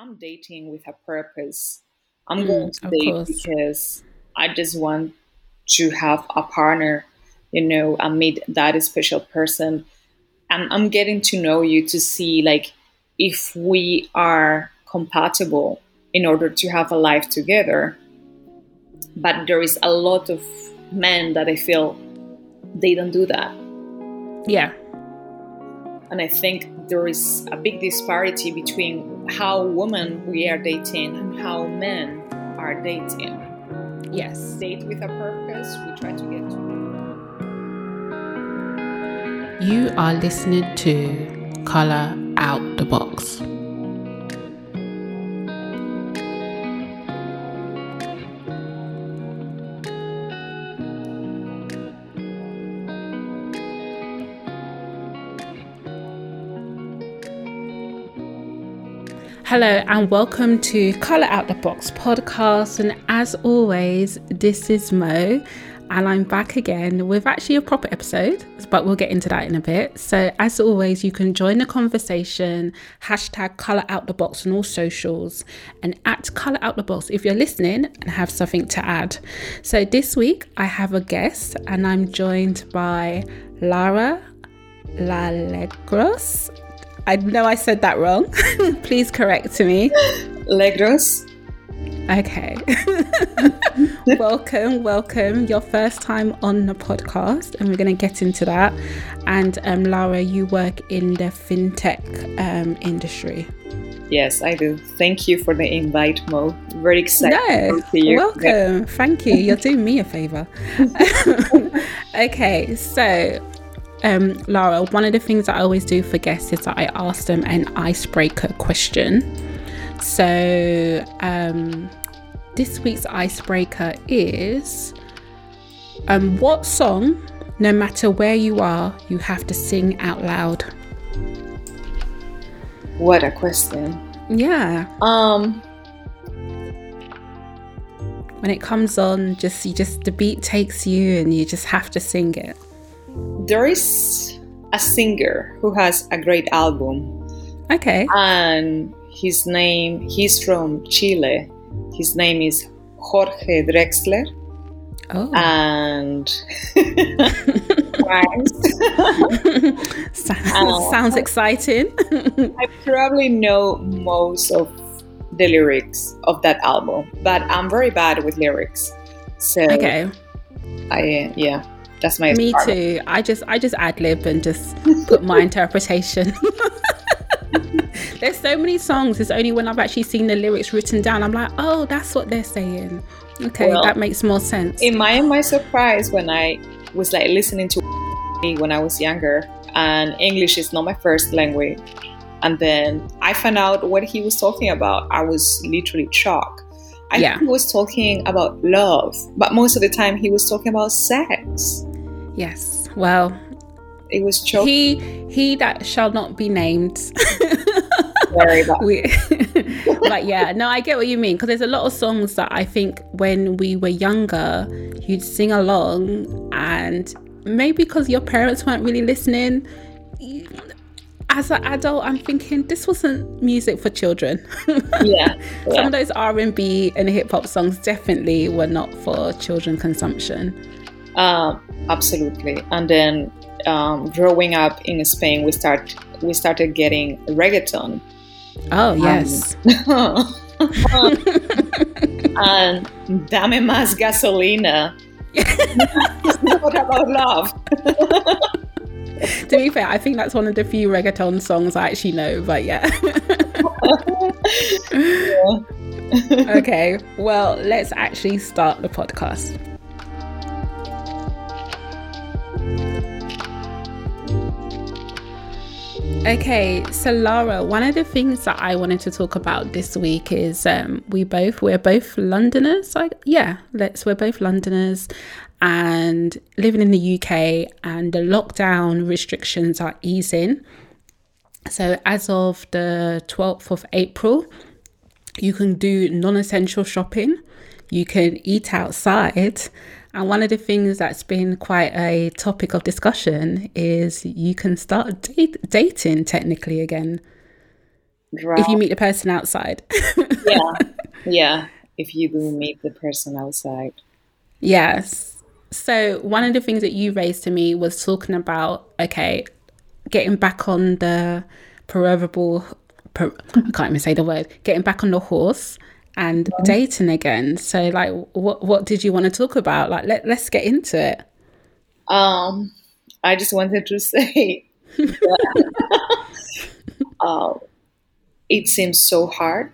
I'm dating with a purpose. I'm mm, going to date course. because I just want to have a partner, you know, and meet that special person. And I'm getting to know you to see like if we are compatible in order to have a life together. But there is a lot of men that I feel they don't do that. Yeah. And I think there is a big disparity between how women we are dating and how men are dating. Yes. Date with a purpose, we try to get to. You are listening to Color Out the Box. Hello, and welcome to Color Out the Box podcast. And as always, this is Mo, and I'm back again with actually a proper episode, but we'll get into that in a bit. So, as always, you can join the conversation, hashtag Color Out the Box on all socials, and at Color Out the Box if you're listening and have something to add. So, this week I have a guest, and I'm joined by Lara Lalegros I know I said that wrong. Please correct me. Legros. Okay. welcome, welcome. Your first time on the podcast, and we're going to get into that. And um, Lara, you work in the fintech um, industry. Yes, I do. Thank you for the invite, Mo. Very excited no, to see you. Welcome. Thank you. You're doing me a favor. okay, so um, Lara, one of the things that I always do for guests is that I ask them an icebreaker question. So, um, this week's icebreaker is um, what song, no matter where you are, you have to sing out loud? What a question. Yeah. Um, when it comes on, just you just the beat takes you and you just have to sing it there is a singer who has a great album. Okay. And his name, he's from Chile. His name is Jorge Drexler. Oh. And sounds, uh, sounds exciting. I probably know most of the lyrics of that album, but I'm very bad with lyrics. So okay. I yeah. That's my me too. I just I just ad lib and just put my interpretation. There's so many songs. It's only when I've actually seen the lyrics written down, I'm like, oh, that's what they're saying. Okay, well, that makes more sense. In my my surprise when I was like listening to me when I was younger, and English is not my first language, and then I found out what he was talking about. I was literally shocked. I yeah. think he was talking about love, but most of the time he was talking about sex. Yes. Well, it was choking. He he that shall not be named. Sorry about we, but yeah, no, I get what you mean because there's a lot of songs that I think when we were younger, you'd sing along, and maybe because your parents weren't really listening. As an adult, I'm thinking this wasn't music for children. yeah, yeah. some of those R and B and hip hop songs definitely were not for children consumption. Uh, absolutely. And then um, growing up in Spain, we start we started getting reggaeton. Oh um, yes. and dame más gasolina. what about love? to be fair, I think that's one of the few reggaeton songs I actually know, but yeah. yeah. okay, well, let's actually start the podcast. Okay, so Lara, one of the things that I wanted to talk about this week is um, we both we're both Londoners. Like, yeah, let's we're both Londoners and living in the UK, and the lockdown restrictions are easing. So as of the twelfth of April, you can do non-essential shopping. You can eat outside and one of the things that's been quite a topic of discussion is you can start date, dating technically again. Right. If you meet the person outside. yeah. Yeah. If you meet the person outside. Yes. So one of the things that you raised to me was talking about okay, getting back on the proverbial per, I can't even say the word, getting back on the horse and mm-hmm. dating again. So like what what did you want to talk about? Like let let's get into it. Um I just wanted to say uh, it seems so hard.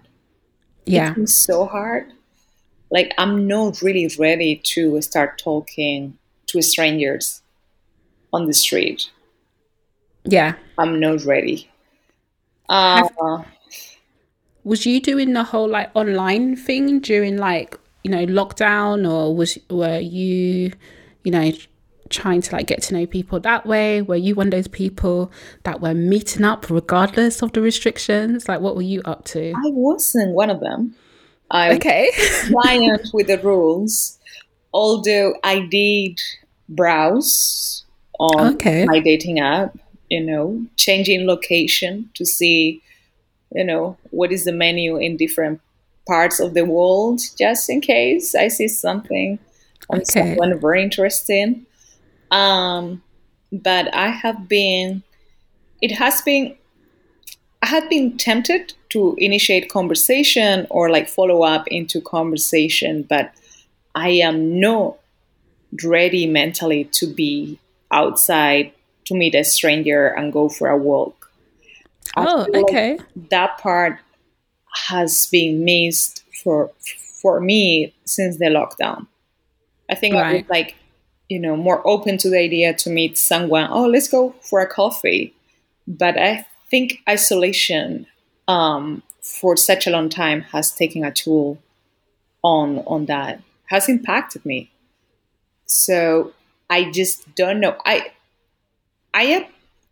Yeah. It seems so hard. Like I'm not really ready to start talking to strangers on the street. Yeah. I'm not ready. Uh, Have, was you doing the whole like online thing during like, you know, lockdown or was were you, you know, trying to like get to know people that way? Were you one of those people that were meeting up regardless of the restrictions? Like, what were you up to? I wasn't one of them. I okay. compliant with the rules, although I did browse on okay. my dating app. You know, changing location to see, you know, what is the menu in different parts of the world, just in case I see something on okay. someone very interesting. Um, but I have been, it has been, I have been tempted to initiate conversation or like follow up into conversation, but I am not ready mentally to be outside to meet a stranger and go for a walk. Oh, okay. Like that part has been missed for for me since the lockdown. I think right. I was like you know, more open to the idea to meet someone. Oh, let's go for a coffee. But I think isolation um, for such a long time has taken a toll on on that. Has impacted me. So I just don't know. I I am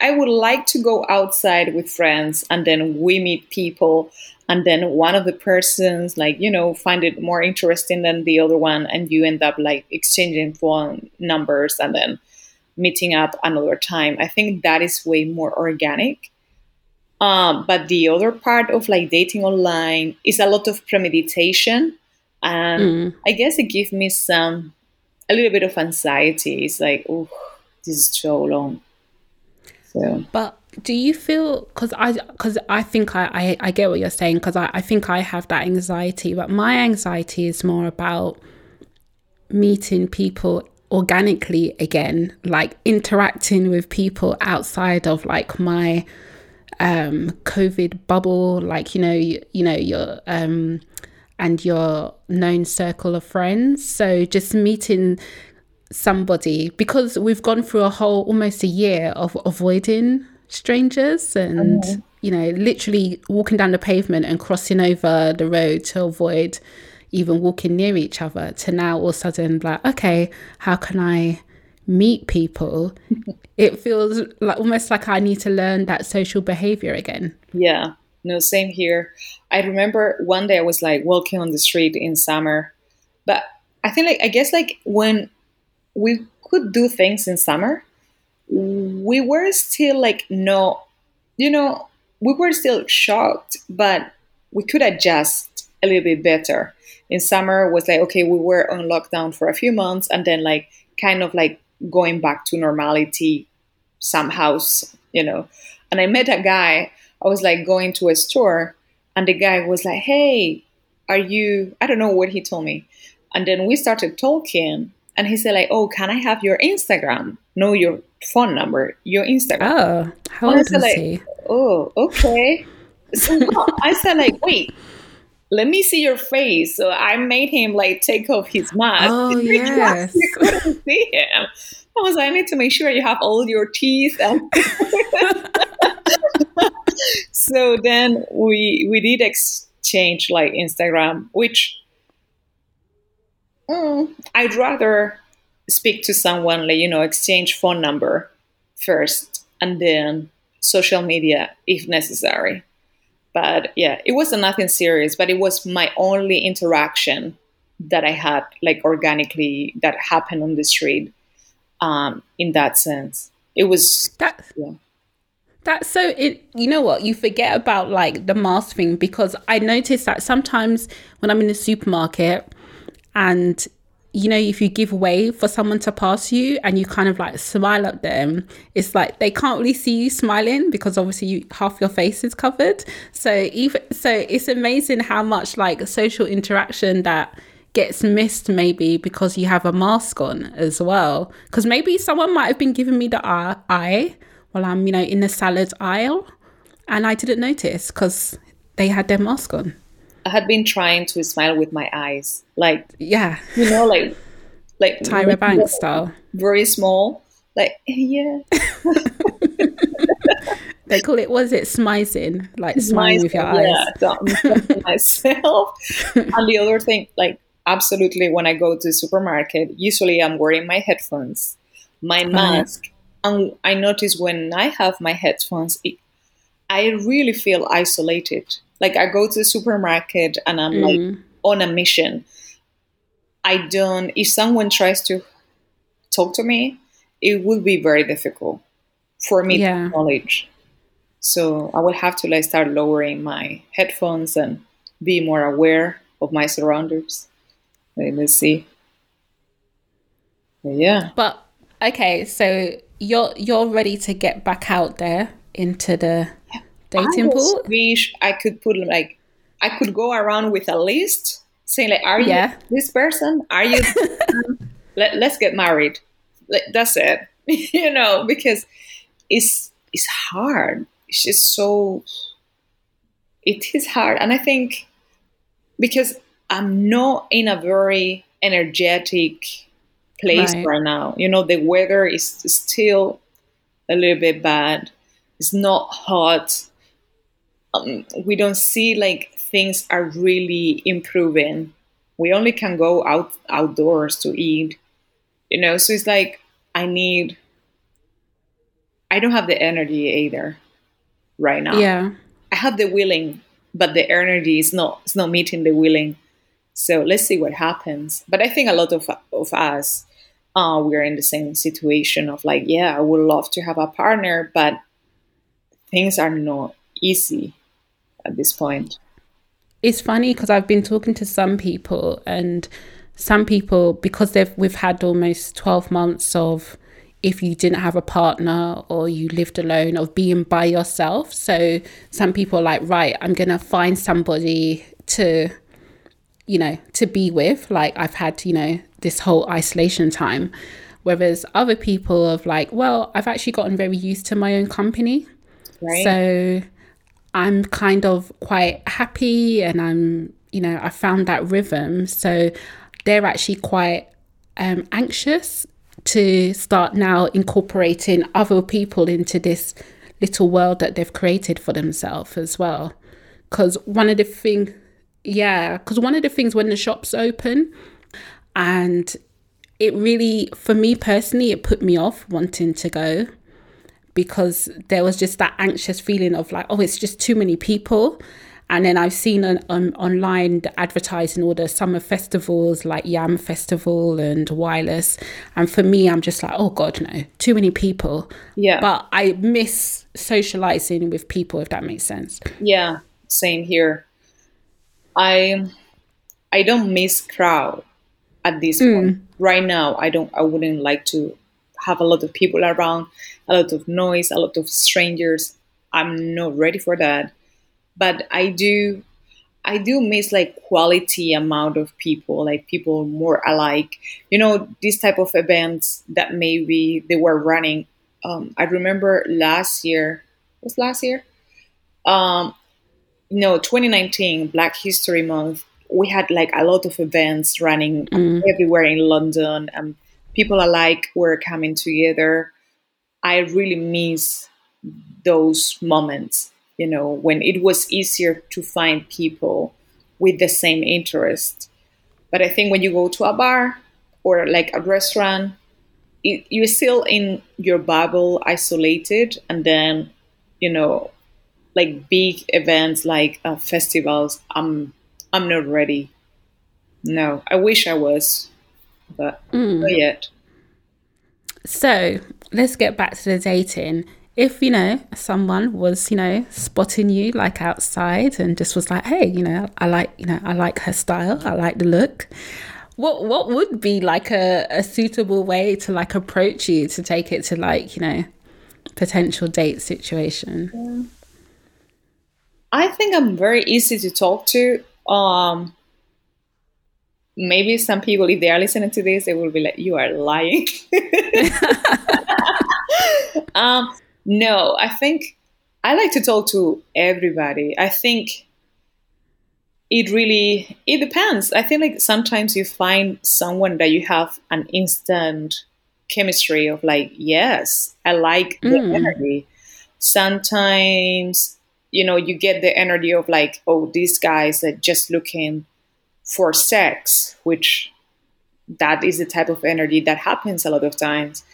I would like to go outside with friends and then we meet people and then one of the persons like you know find it more interesting than the other one and you end up like exchanging phone numbers and then meeting up another time. I think that is way more organic. Um, but the other part of like dating online is a lot of premeditation and mm. i guess it gives me some a little bit of anxiety. It's like oh this is so long so but do you feel because i because i think I, I, I get what you're saying because I, I think i have that anxiety but my anxiety is more about meeting people organically again like interacting with people outside of like my um covid bubble like you know you, you know your um and your known circle of friends. So just meeting somebody because we've gone through a whole almost a year of avoiding strangers and mm-hmm. you know literally walking down the pavement and crossing over the road to avoid even walking near each other to now all of a sudden like okay how can i meet people? It feels like almost like i need to learn that social behavior again. Yeah. No same here. I remember one day i was like walking on the street in summer but i think like i guess like when we could do things in summer. We were still like no you know we were still shocked but we could adjust a little bit better. In summer was like okay we were on lockdown for a few months and then like kind of like going back to normality somehow you know. And i met a guy i was like going to a store and the guy was like hey are you i don't know what he told me. And then we started talking and he said like oh can i have your instagram No, your phone number, your Instagram. Oh, how old is like, he? Oh, okay. So I said like, wait, let me see your face. So I made him like take off his mask. Oh yes. you couldn't see him. I was like, I need to make sure you have all your teeth. And so then we we did exchange like Instagram, which mm, I'd rather speak to someone, like, you know, exchange phone number first and then social media if necessary. But yeah, it wasn't nothing serious, but it was my only interaction that I had, like organically, that happened on the street um, in that sense. It was. That, yeah. That's so it you know what? You forget about like the mask thing because I notice that sometimes when I'm in the supermarket and you know, if you give way for someone to pass you and you kind of like smile at them, it's like they can't really see you smiling because obviously you, half your face is covered. So even so, it's amazing how much like social interaction that gets missed maybe because you have a mask on as well. Because maybe someone might have been giving me the eye while I'm, you know, in the salad aisle, and I didn't notice because they had their mask on. I had been trying to smile with my eyes, like yeah, you know, like like Tyra Banks style, very small, like yeah. they call it was it smizing, like smiling with your eyes. Yeah, myself. and the other thing, like absolutely, when I go to the supermarket, usually I'm wearing my headphones, my mask, and I notice when I have my headphones, it, I really feel isolated like I go to the supermarket and I'm mm. like on a mission. I don't, if someone tries to talk to me, it would be very difficult for me yeah. to acknowledge. So I will have to like start lowering my headphones and be more aware of my surroundings. Let's see. Yeah. But okay, so you're you're ready to get back out there into the dating I pool? Wish I could put like I could go around with a list saying like, "Are yeah. you this person? Are you? Let, let's get married." That's it, you know, because it's it's hard. It's just so. It is hard, and I think because I'm not in a very energetic place right. right now. You know, the weather is still a little bit bad. It's not hot um, we don't see like things are really improving. We only can go out outdoors to eat, you know. So it's like I need. I don't have the energy either, right now. Yeah, I have the willing, but the energy is not. It's not meeting the willing. So let's see what happens. But I think a lot of of us, uh, we're in the same situation of like, yeah, I would love to have a partner, but things are not easy at this point. It's funny because I've been talking to some people, and some people because they've we've had almost twelve months of if you didn't have a partner or you lived alone of being by yourself. So some people are like, right, I'm gonna find somebody to, you know, to be with. Like I've had, you know, this whole isolation time. Whereas other people have like, well, I've actually gotten very used to my own company. Right. So I'm kind of quite happy and I'm, you know, I found that rhythm. So they're actually quite um, anxious to start now incorporating other people into this little world that they've created for themselves as well. Because one of the things, yeah, because one of the things when the shops open and it really, for me personally, it put me off wanting to go because there was just that anxious feeling of like, oh, it's just too many people. And then I've seen an, online advertising all the summer festivals like Yam Festival and Wireless. And for me, I'm just like, oh God, no, too many people. Yeah. But I miss socializing with people, if that makes sense. Yeah, same here. I I don't miss crowd at this mm. point. Right now, I don't. I wouldn't like to have a lot of people around, a lot of noise, a lot of strangers. I'm not ready for that. But I do I do miss like quality amount of people, like people more alike. You know, these type of events that maybe they were running. Um, I remember last year, was last year? Um, no, 2019, Black History Month. We had like a lot of events running mm. everywhere in London, and people alike were coming together. I really miss those moments, you know, when it was easier to find people with the same interest. But I think when you go to a bar or like a restaurant, it, you're still in your bubble, isolated, and then, you know, like big events like uh, festivals, I'm I'm not ready. No, I wish I was, but mm. not yet. So let's get back to the dating. if you know someone was you know spotting you like outside and just was like hey you know i like you know i like her style i like the look what what would be like a, a suitable way to like approach you to take it to like you know potential date situation yeah. i think i'm very easy to talk to um maybe some people if they are listening to this they will be like you are lying um no, I think I like to talk to everybody. I think it really it depends. I think like sometimes you find someone that you have an instant chemistry of like, yes, I like the mm. energy. Sometimes, you know, you get the energy of like, oh, these guys are just looking for sex, which that is the type of energy that happens a lot of times.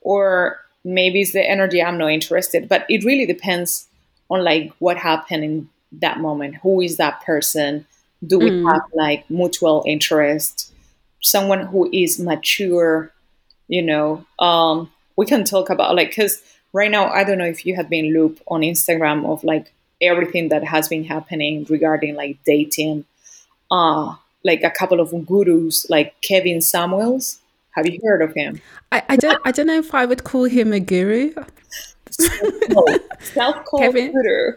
Or maybe it's the energy i'm not interested but it really depends on like what happened in that moment. Who is that person? Do we mm. have like mutual interest? Someone who is mature you know? Um we can talk about like because right now i don't know if you have been looped on instagram of like everything that has been happening regarding like dating uh like a couple of gurus like kevin samuels have you heard of him? I, I don't I don't know if I would call him a guru. Self-called guru.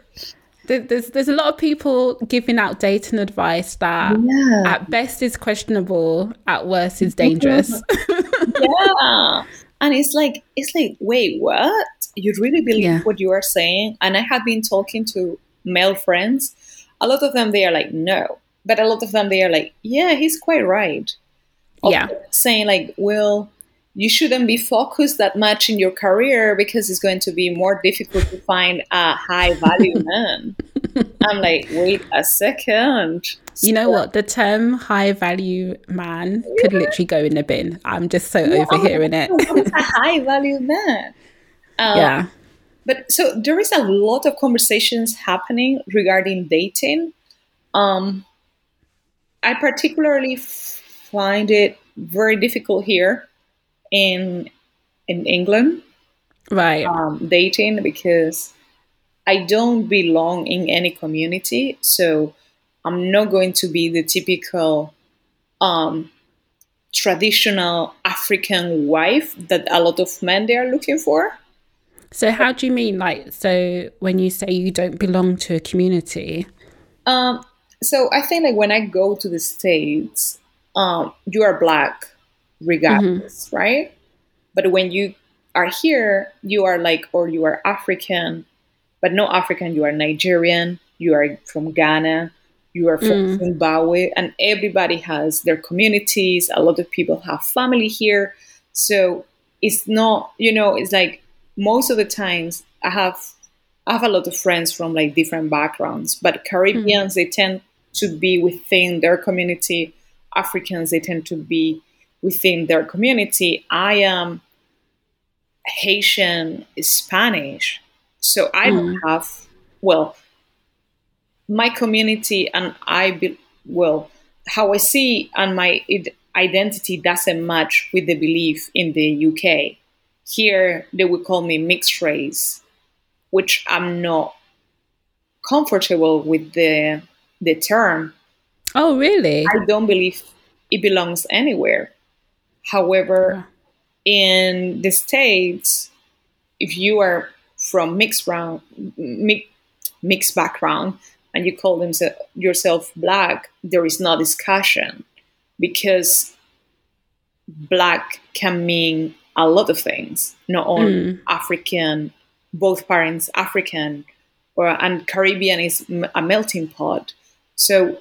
There's there's a lot of people giving out dating advice that yeah. at best is questionable, at worst is dangerous. yeah. And it's like it's like, wait, what? You really believe yeah. what you are saying? And I have been talking to male friends. A lot of them they are like, no. But a lot of them they are like, yeah, he's quite right. Yeah. saying like well you shouldn't be focused that much in your career because it's going to be more difficult to find a high value man. I'm like wait a second. You know what? The term high value man yeah. could literally go in the bin. I'm just so yeah, overhearing it. A high value man? Um, yeah. but so there is a lot of conversations happening regarding dating. Um i particularly find it very difficult here in in England, right? Um, dating because I don't belong in any community, so I'm not going to be the typical um, traditional African wife that a lot of men they are looking for. So how do you mean like so when you say you don't belong to a community? Um so I think like when I go to the States, um, you are black regardless, mm-hmm. right? But when you are here, you are like, or you are African, but no African, you are Nigerian, you are from Ghana, you are from mm. Zimbabwe, and everybody has their communities. A lot of people have family here. So it's not, you know, it's like most of the times I have I have a lot of friends from like different backgrounds, but Caribbeans mm. they tend to be within their community Africans, they tend to be within their community. I am Haitian, Spanish. So I don't mm. have, well, my community and I, be, well, how I see and my identity doesn't match with the belief in the UK. Here, they would call me mixed race, which I'm not comfortable with the the term Oh, really? I don't believe it belongs anywhere. However, in the States, if you are from mixed round, mixed background, and you call them yourself black, there is no discussion because black can mean a lot of things, not only mm. African, both parents African, or and Caribbean is a melting pot. So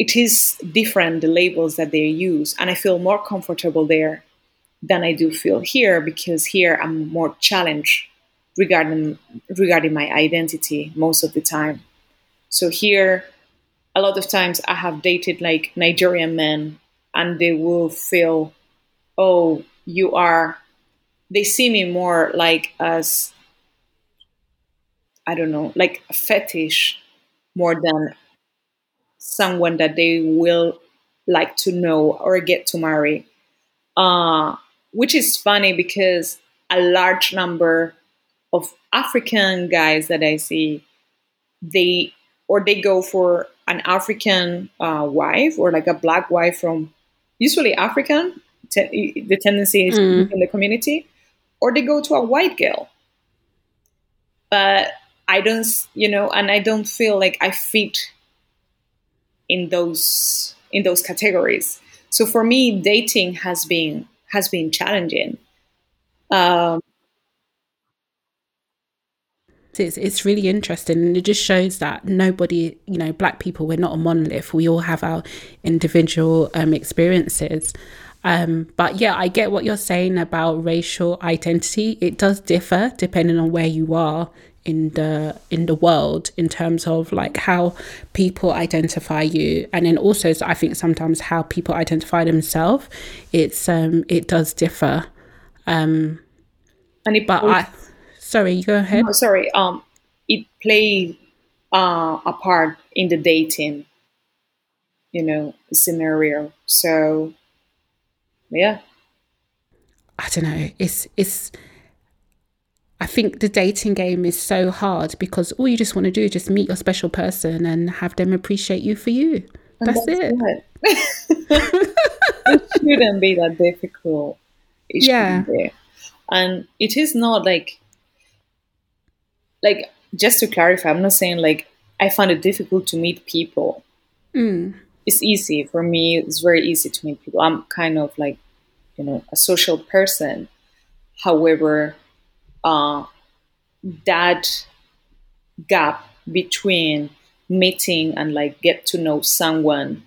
it is different the labels that they use and i feel more comfortable there than i do feel here because here i'm more challenged regarding regarding my identity most of the time so here a lot of times i have dated like nigerian men and they will feel oh you are they see me more like as i don't know like a fetish more than someone that they will like to know or get to marry. Uh, which is funny because a large number of African guys that I see, they or they go for an African uh, wife or like a black wife from usually African. Te- the tendency is mm. in the community, or they go to a white girl. But I don't, you know, and I don't feel like I fit in those in those categories. So for me, dating has been has been challenging. Um, it's, it's really interesting and it just shows that nobody you know black people we're not a monolith we all have our individual um, experiences um, but yeah i get what you're saying about racial identity it does differ depending on where you are in the in the world in terms of like how people identify you. And then also i think sometimes how people identify themselves it's um it does differ. Um and it but i sorry you go ahead. No, sorry um it plays uh, a part in the dating you know scenario. So yeah. I don't know. It's it's I think the dating game is so hard because all you just want to do is just meet your special person and have them appreciate you for you. That's, that's, it. it. it shouldn't be that difficult. It yeah. Be. And it is not like, like, just to clarify, I'm not saying like I find it difficult to meet people. Mm. It's easy for me. It's very easy to meet people. I'm kind of like, you know, a social person. However, uh, that gap between meeting and like get to know someone.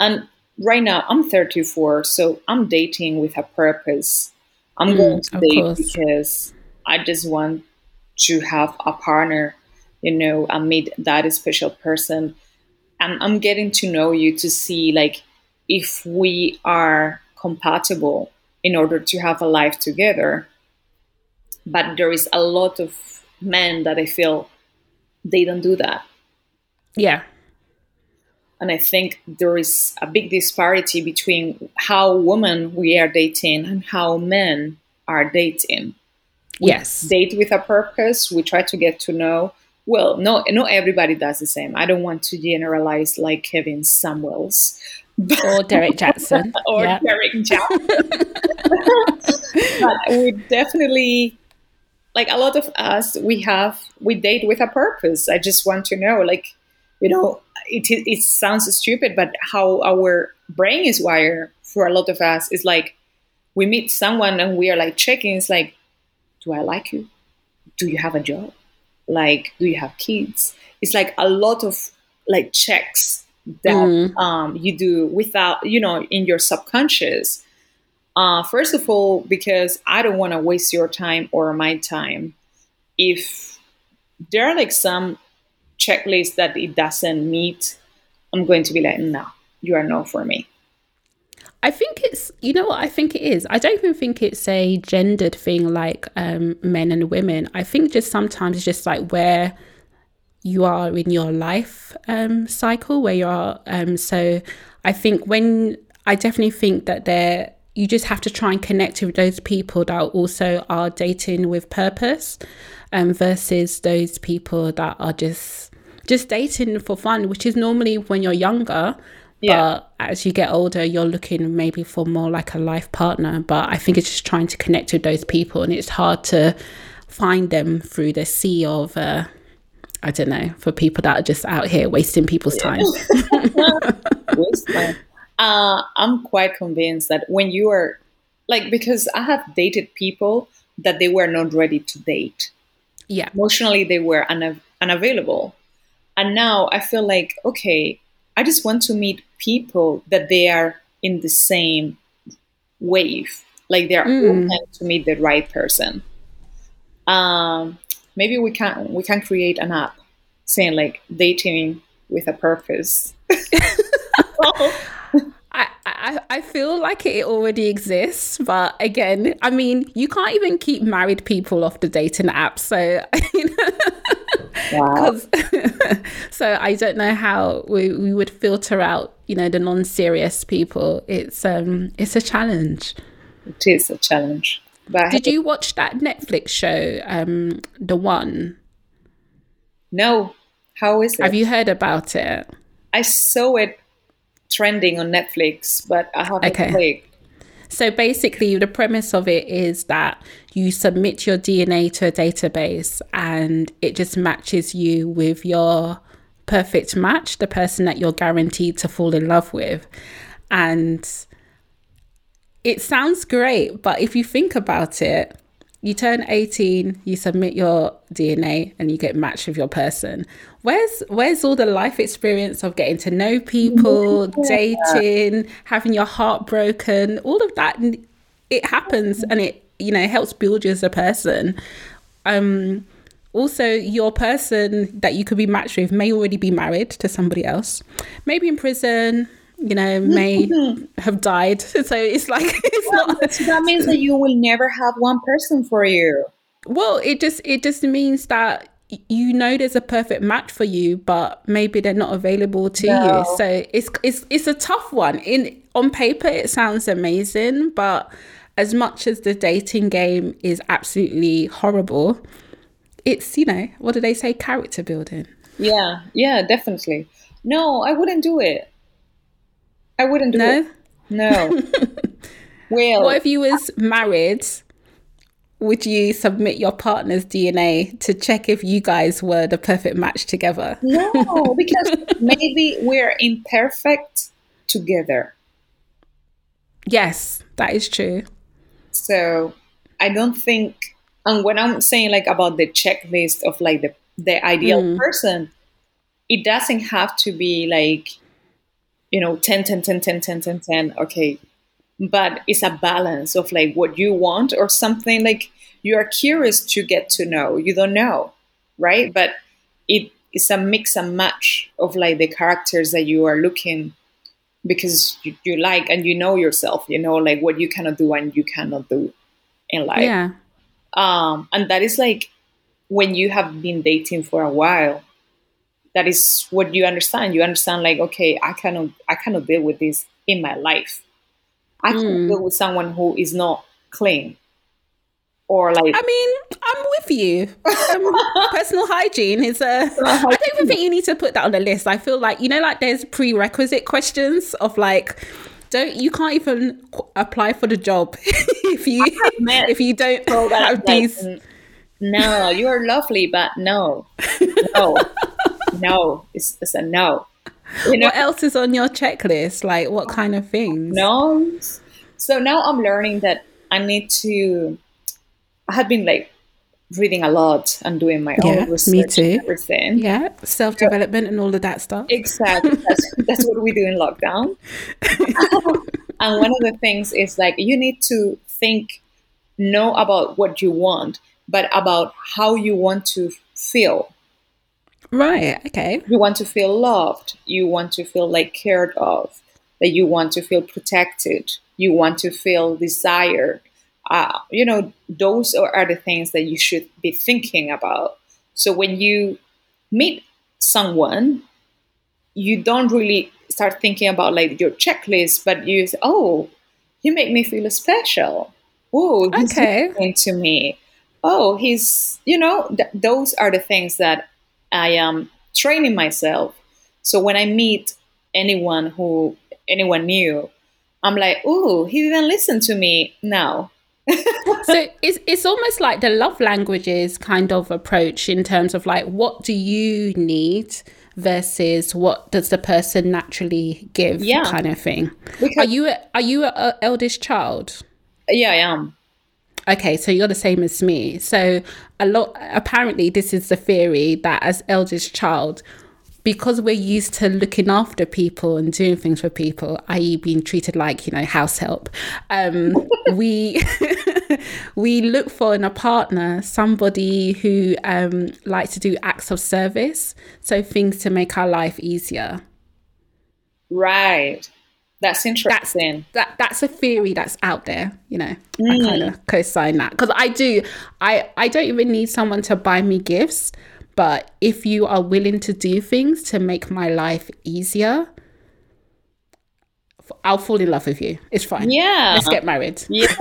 And right now I'm 34, so I'm dating with a purpose. I'm mm, going to date course. because I just want to have a partner, you know, and meet that special person. And I'm getting to know you to see like if we are compatible in order to have a life together but there is a lot of men that I feel they don't do that. Yeah. And I think there is a big disparity between how women we are dating and how men are dating. We yes. Date with a purpose. We try to get to know. Well, no, not everybody does the same. I don't want to generalize like Kevin Samuels. or Derrick Jaxn. or Derrick Jaxn. but we definitely like a lot of us we have we date with a purpose. I just want to know like you know it, it sounds stupid but how our brain is wired for a lot of us is like we meet someone and we are like checking. It's like do i like you? Do you have a job? Like do you have kids? It's like a lot of like checks that mm. um, you do without you know in your subconscious uh, first of all, because I don't want to waste your time or my time. If there are like some checklists that it doesn't meet, I'm going to be like, no, you are no for me. I think it's, you know what I think it is? I don't even think it's a gendered thing like um, men and women. I think just sometimes it's just like where you are in your life um, cycle, where you are. Um, so I think when, I definitely think that there you just have to try and connect with those people that also are dating with purpose um, versus those people that are just just dating for fun which is normally when you're younger yeah. but as you get older you're looking maybe for more like a life partner. But i think it's just trying to connect with those people and it's hard to find them through the sea of uh, i don't know for people that are just out here wasting people's time uh, I'm quite convinced that when you are like, because I have dated people that they were not ready to date. Yeah. Emotionally, they were unav- unavailable. And now I feel like, okay, I just want to meet people that they are in the same wave. Like they're mm. open to meet the right person. Um, maybe we can we can create an app saying like dating with a purpose. I, I feel like it already exists, but again, I mean, you can't even keep married people off the dating app. So, wow. so I don't know how we, we would filter out, you know, the non-serious people. It's um, it's a challenge. It is a challenge. But did you watch that Netflix show, um, the one? No. How is it? Have you heard about it? I saw it trending on Netflix, but I haven't okay. played. So basically, the premise of it is that you submit your DNA to a database and it just matches you with your perfect match, the person that you're guaranteed to fall in love with. And it sounds great, but if you think about it, you turn 18, you submit your DNA and you get matched with your person. Where's where's all the life experience of getting to know people, yeah. dating, having your heart broken, all of that it happens and it you know helps build you as a person. Um also your person that you could be matched with may already be married to somebody else, maybe in prison, you know, may have died. So it's like it's well, not. So that means that you will never have one person for you. Well, it just it just means that you know there's a perfect match for you, but maybe they're not available to no. you. So it's it's it's a tough one. In on paper, it sounds amazing, but as much as the dating game is absolutely horrible, it's you know what do they say? Character building. Yeah, yeah, definitely. No, I wouldn't do it. I wouldn't do no? it. No. well, what if you was married? Would you submit your partner's DNA to check if you guys were the perfect match together? No, because maybe we're imperfect together. Yes, that is true. So I don't think, and when I'm saying like about the checklist of like the the ideal mm. person, it doesn't have to be like you know 10 10 10 10 10 10 10 okay. But it's a balance of like what you want or something like you are curious to get to know. You don't know right? But it is a mix and match of like the characters that you are looking because you, you like and you know yourself you know like what you cannot do and you cannot do in life. Yeah. Um and that is like when you have been dating for a while that is what you understand. You understand like, okay, I cannot I cannot deal with this in my life. I can mm. deal with someone who is not clean. Or like I mean, I'm with you. Um, personal hygiene is a. I don't even think you need to put that on the list. I feel like you know, like there's prerequisite questions of like, don't you can't even apply for the job if you if you don't have these. No, you are lovely, but no, no no. It's, it's a no. You know? What else is on your checklist? Like what kind of things? No. So now I'm learning that I need to. I have been like reading a lot and doing my yeah, own research. Me too. everything. Yeah, self development so, and all of that stuff. Exactly. That's, that's what we do in lockdown. and one of the things is like you need to think, know about what you want, but about how you want to feel Right. Okay. You want to feel loved. You want to feel like cared of. That you want to feel protected. You want to feel desired. Uh, you know, those are the things that you should be thinking about. So when you meet someone, you don't really start thinking about like your checklist, but you say, "Oh, you make me feel special." Oh, okay. to me. Oh, he's you know th- those are the things that I am training myself. So when I meet anyone who anyone new, I'm like, oh, he didn't listen to me now. so it's it's almost like the love languages kind of approach in terms of like what do you need versus what does the person naturally give yeah. kind of thing. Because, are you a, are you a, a eldest child? Yeah, I am. Okay, so you're the same as me. So a lot apparently this is the theory that as eldest child, because we're used to looking after people and doing things for people, i.e., being treated like you know house help, um, we we look for in a partner somebody who um, likes to do acts of service, so things to make our life easier. Right. That's interesting. That's, that that's a theory that's out there. You know, mm. I kind of co-sign that because I do. I I don't even need someone to buy me gifts, but if you are willing to do things to make my life easier, I'll fall in love with you. It's fine. Yeah, let's get married. Yeah.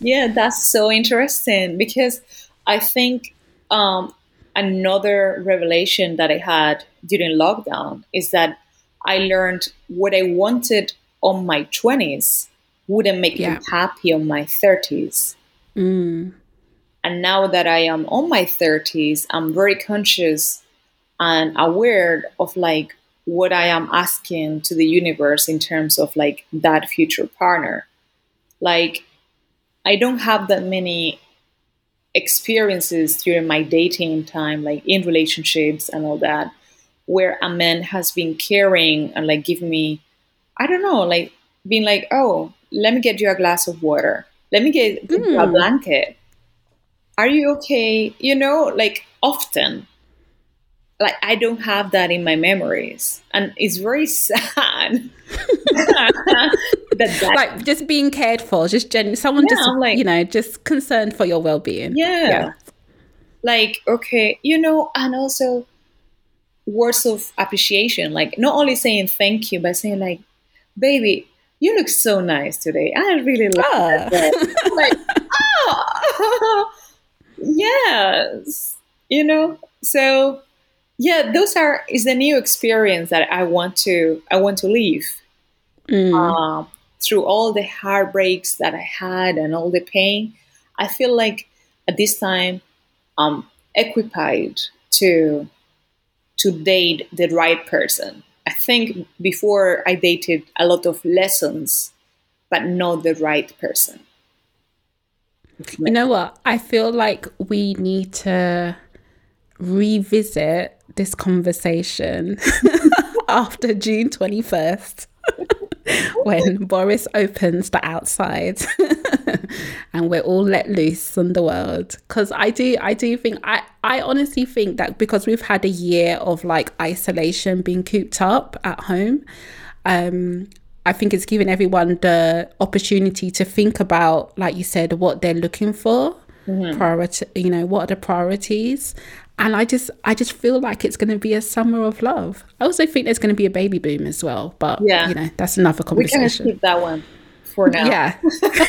Yeah, that's so interesting because I think um, another revelation that I had during lockdown is that I learned what I wanted on my 20s wouldn't make yeah. me happy on my 30s. Mm. And now that I am on my 30s, I'm very conscious and aware of like what I am asking to the universe in terms of like that future partner. Like, I don't have that many experiences during my dating time, like in relationships and all that, where a man has been caring and like giving me, I don't know, like being like, oh, let me get you a glass of water. Let me get, mm. a blanket. Are you okay? You know, like often. Like I don't have that in my memories. And it's very sad. that, that, like just being cared for, just gen- someone yeah, just like, you know, just concerned for your well being. Yeah. yeah. Like, okay, you know, and also words of appreciation, like not only saying thank you, but saying like, baby, you look so nice today. I really love ah. that. like, oh, yes, you know. So, yeah, those are is the new experience that I want to I want to leave. Mm. Uh, through all the heartbreaks that I had and all the pain, I feel like at this time I'm equipped to to date the right person I think before I dated a lot of lessons, but not the right person. You know what? I feel like we need to revisit this conversation after June 21st when Boris opens the outside and we're all let loose on the world. Because I do, I do think, I, I honestly think that because we've had a year of like isolation, being cooped up at home, um, I think it's given everyone the opportunity to think about, like you said, what they're looking for. Mm-hmm. Priority, you know, what are the priorities? And I just I just feel like it's going to be a summer of love. I also think there's going to be a baby boom as well, but yeah, you know that's another conversation. We can keep that one for now. Yeah.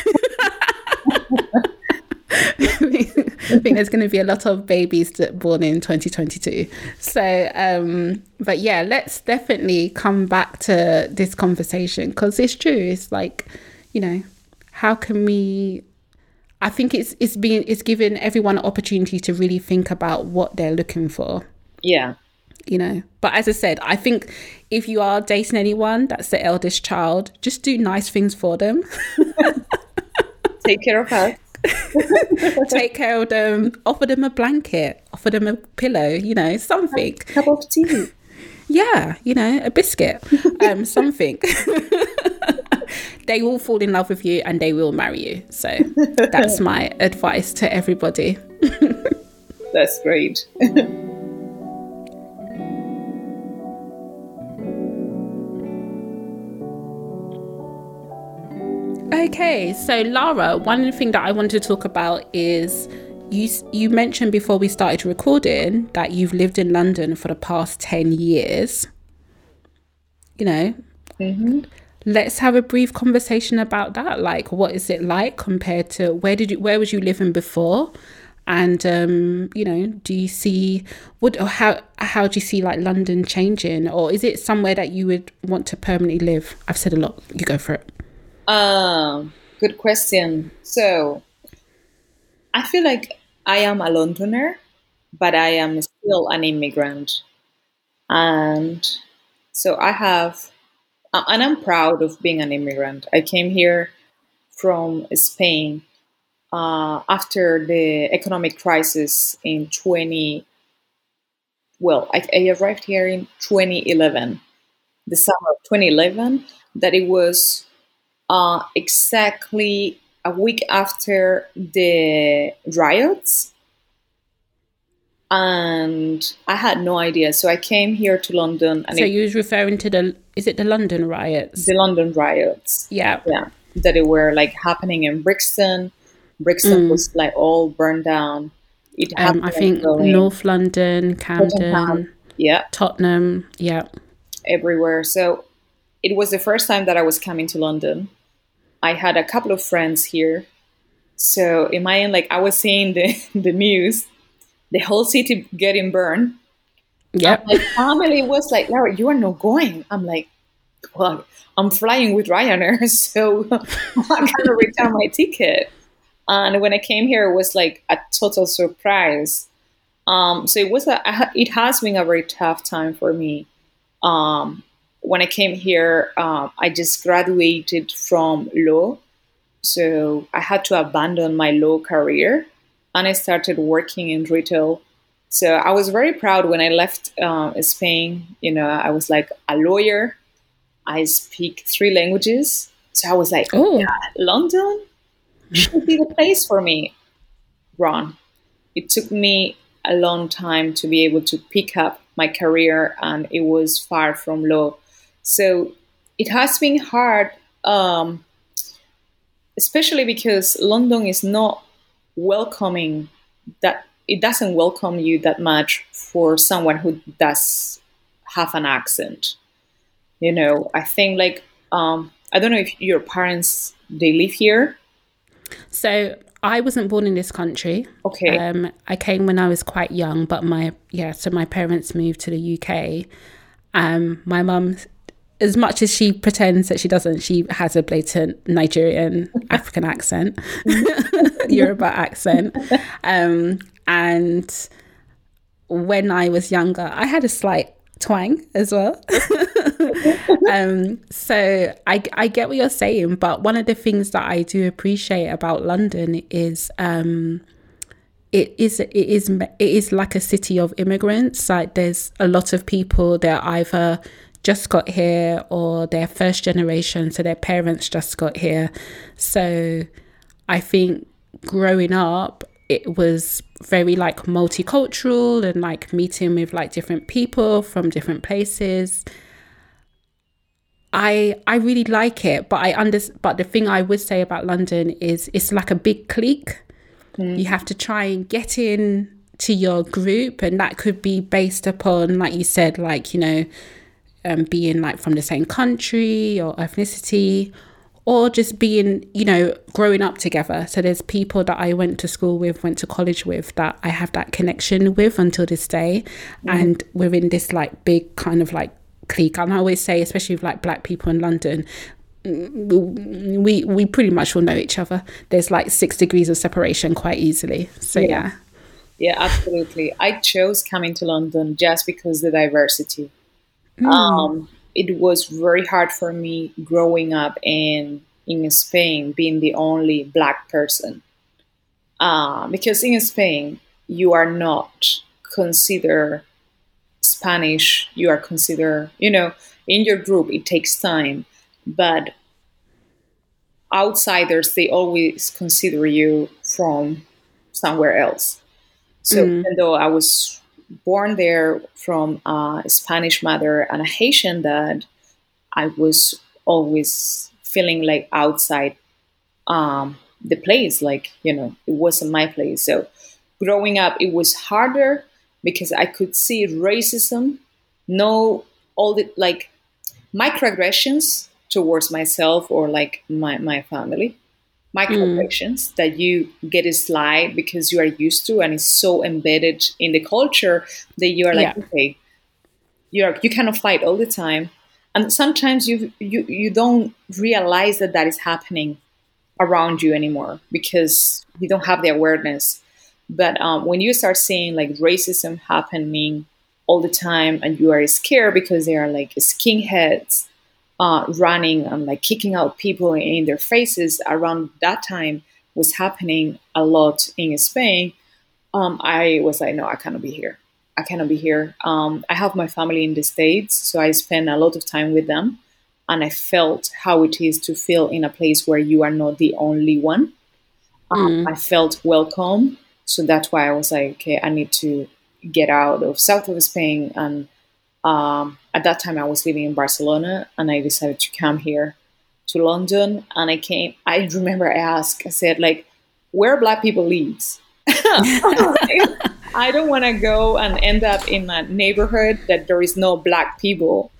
I think there's going to be a lot of babies born in 2022. So, um, but yeah, let's definitely come back to this conversation because it's true. It's like, you know, how can we I think it's it's being it's giving everyone an opportunity to really think about what they're looking for. Yeah. You know, but as I said, I think if you are dating anyone that's the eldest child, just do nice things for them. Take care of her. Take care of them. Offer them a blanket. Offer them a pillow. You know, something. A cup of tea. Yeah, you know, a biscuit. Um, something they will fall in love with you and they will marry you. So that's my advice to everybody. that's great. okay, so Lara, one thing that I wanted to talk about is you you mentioned before we started recording that you've lived in London for the past 10 years. You know, mm-hmm let's have a brief conversation about that. Like what is it like compared to where did you where was you living before? And um you know do you see what or how how do you see like london changing? Or is it somewhere that you would want to permanently live? I've said a lot. You go for it. Um good question. So i feel like i am a londoner but i am still an immigrant. And so i have and I'm proud of being an immigrant. I came here from Spain uh, after the economic crisis in 20. Well, I, I arrived here in 2011, the summer of 2011. That it was uh, exactly a week after the riots and I had no idea. So I came here to London. And so it, you was referring to the is it the London riots? The London riots. Yeah, yeah, that it were like happening in Brixton. Brixton mm. was like all burned down. It um, I think North London, Camden, yeah, Tottenham, yeah, everywhere. So it was the first time that I was coming to London. I had a couple of friends here So in imagine like I was seeing the, the news, the whole city getting burned. Yeah. My family was like, Laura, you are not going. I'm like, well, I'm flying with Ryanair, so I'm gonna return my ticket. And when I came here, it was like a total surprise. Um, so it was a, it has been a very tough time for me. Um, when I came here, um, I just graduated from law, so I had to abandon my law career, and I started working in retail. So I was very proud when I left uh, Spain. You know, I was like a lawyer. I speak three languages, so I was like, "Oh, yeah, London should be the place for me." Wrong. It took me a long time to be able to pick up my career, and it was far from low. So it has been hard, um, especially because London is not welcoming that it doesn't welcome you that much for someone who does have an accent. You know, I think like um, I don't know if your parents they live here. So I wasn't born in this country. Okay. Um, I came when I was quite young, but my yeah, so my parents moved to the UK. Um, my mum, as much as she pretends that she doesn't, she has a blatant Nigerian African accent, Yoruba accent. Um, and when I was younger, I had a slight twang as well. um, so I, I get what you're saying, but one of the things that I do appreciate about London is um, it is it is it is like a city of immigrants. Like there's a lot of people that either just got here or they're first generation, so their parents just got here. So I think growing up, it was very like multicultural and like meeting with like different people from different places. I I really like it, but I under but the thing I would say about London is it's like a big clique. Mm. You have to try and get in to your group, and that could be based upon, like you said, like you know, um, being like from the same country or ethnicity, or just being, you know, growing up together. So there's people that I went to school with, went to college with that I have that connection with until this day. Mm. And we're in this like big kind of like clique. And I always say, especially with like black people in London, we we pretty much all know each other. There's like six degrees of separation quite easily. So yeah. yeah. Yeah, absolutely. I chose coming to London just because the diversity. Mm. Um, it was very hard for me growing up in in Spain, being the only black person. Uh, because in Spain, you are not considered Spanish. You are considered, you know, in your group. It takes time, but outsiders they always consider you from somewhere else. So mm. even though I was born there from a Spanish mother and a Haitian dad, I was always feeling like outside um, the place, like, you know, it wasn't my place. So growing up, it was harder because I could see racism, know all the like microaggressions towards myself or like my, my family microaggressions mm. that you get a slide because you are used to and it's so embedded in the culture that you are like yeah. okay you are you cannot fight all the time and sometimes you you you don't realize that that is happening around you anymore because you don't have the awareness but um, when you start seeing like racism happening all the time and you are scared because they are like skinheads uh, running and like kicking out people in their faces around that time was happening a lot in Spain. Um, I was like, no, I cannot be here. I cannot be here. Um, I have my family in the States, so I spend a lot of time with them. And I felt how it is to feel in a place where you are not the only one. Um, mm. I felt welcome. So that's why I was like, okay, I need to get out of south of Spain and um, at that time, I was living in Barcelona, and I decided to come here to London. And I came. I remember I asked. I said, like, where black people lives. I don't want to go and end up in a neighborhood that there is no black people.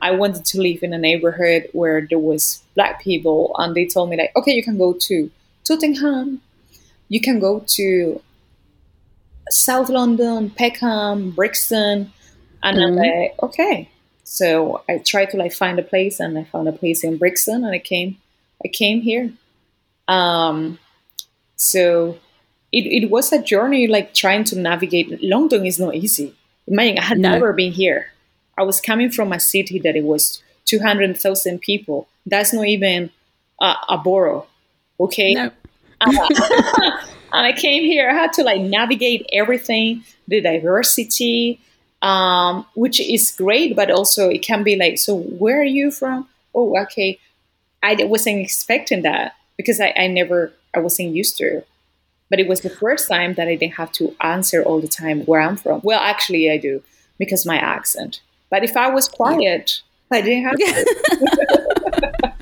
I wanted to live in a neighborhood where there was black people, and they told me like, okay, you can go to Tottenham, you can go to South London, Peckham, Brixton, and mm-hmm. I'm like, okay. So I tried to like find a place, and I found a place in Brixton, and I came, I came here. Um, so it, it was a journey, like trying to navigate. London is not easy. Imagine I had no. never been here. I was coming from a city that it was two hundred thousand people. That's not even a, a borough. Okay. No. and I came here. I had to like navigate everything, the diversity, um, which is great, but also it can be like, so where are you from? Oh, okay. I wasn't expecting that because I, I never, I wasn't used to. But it was the first time that I didn't have to answer all the time where I'm from. Well, actually, I do because my accent. But if I was quiet, I didn't have to.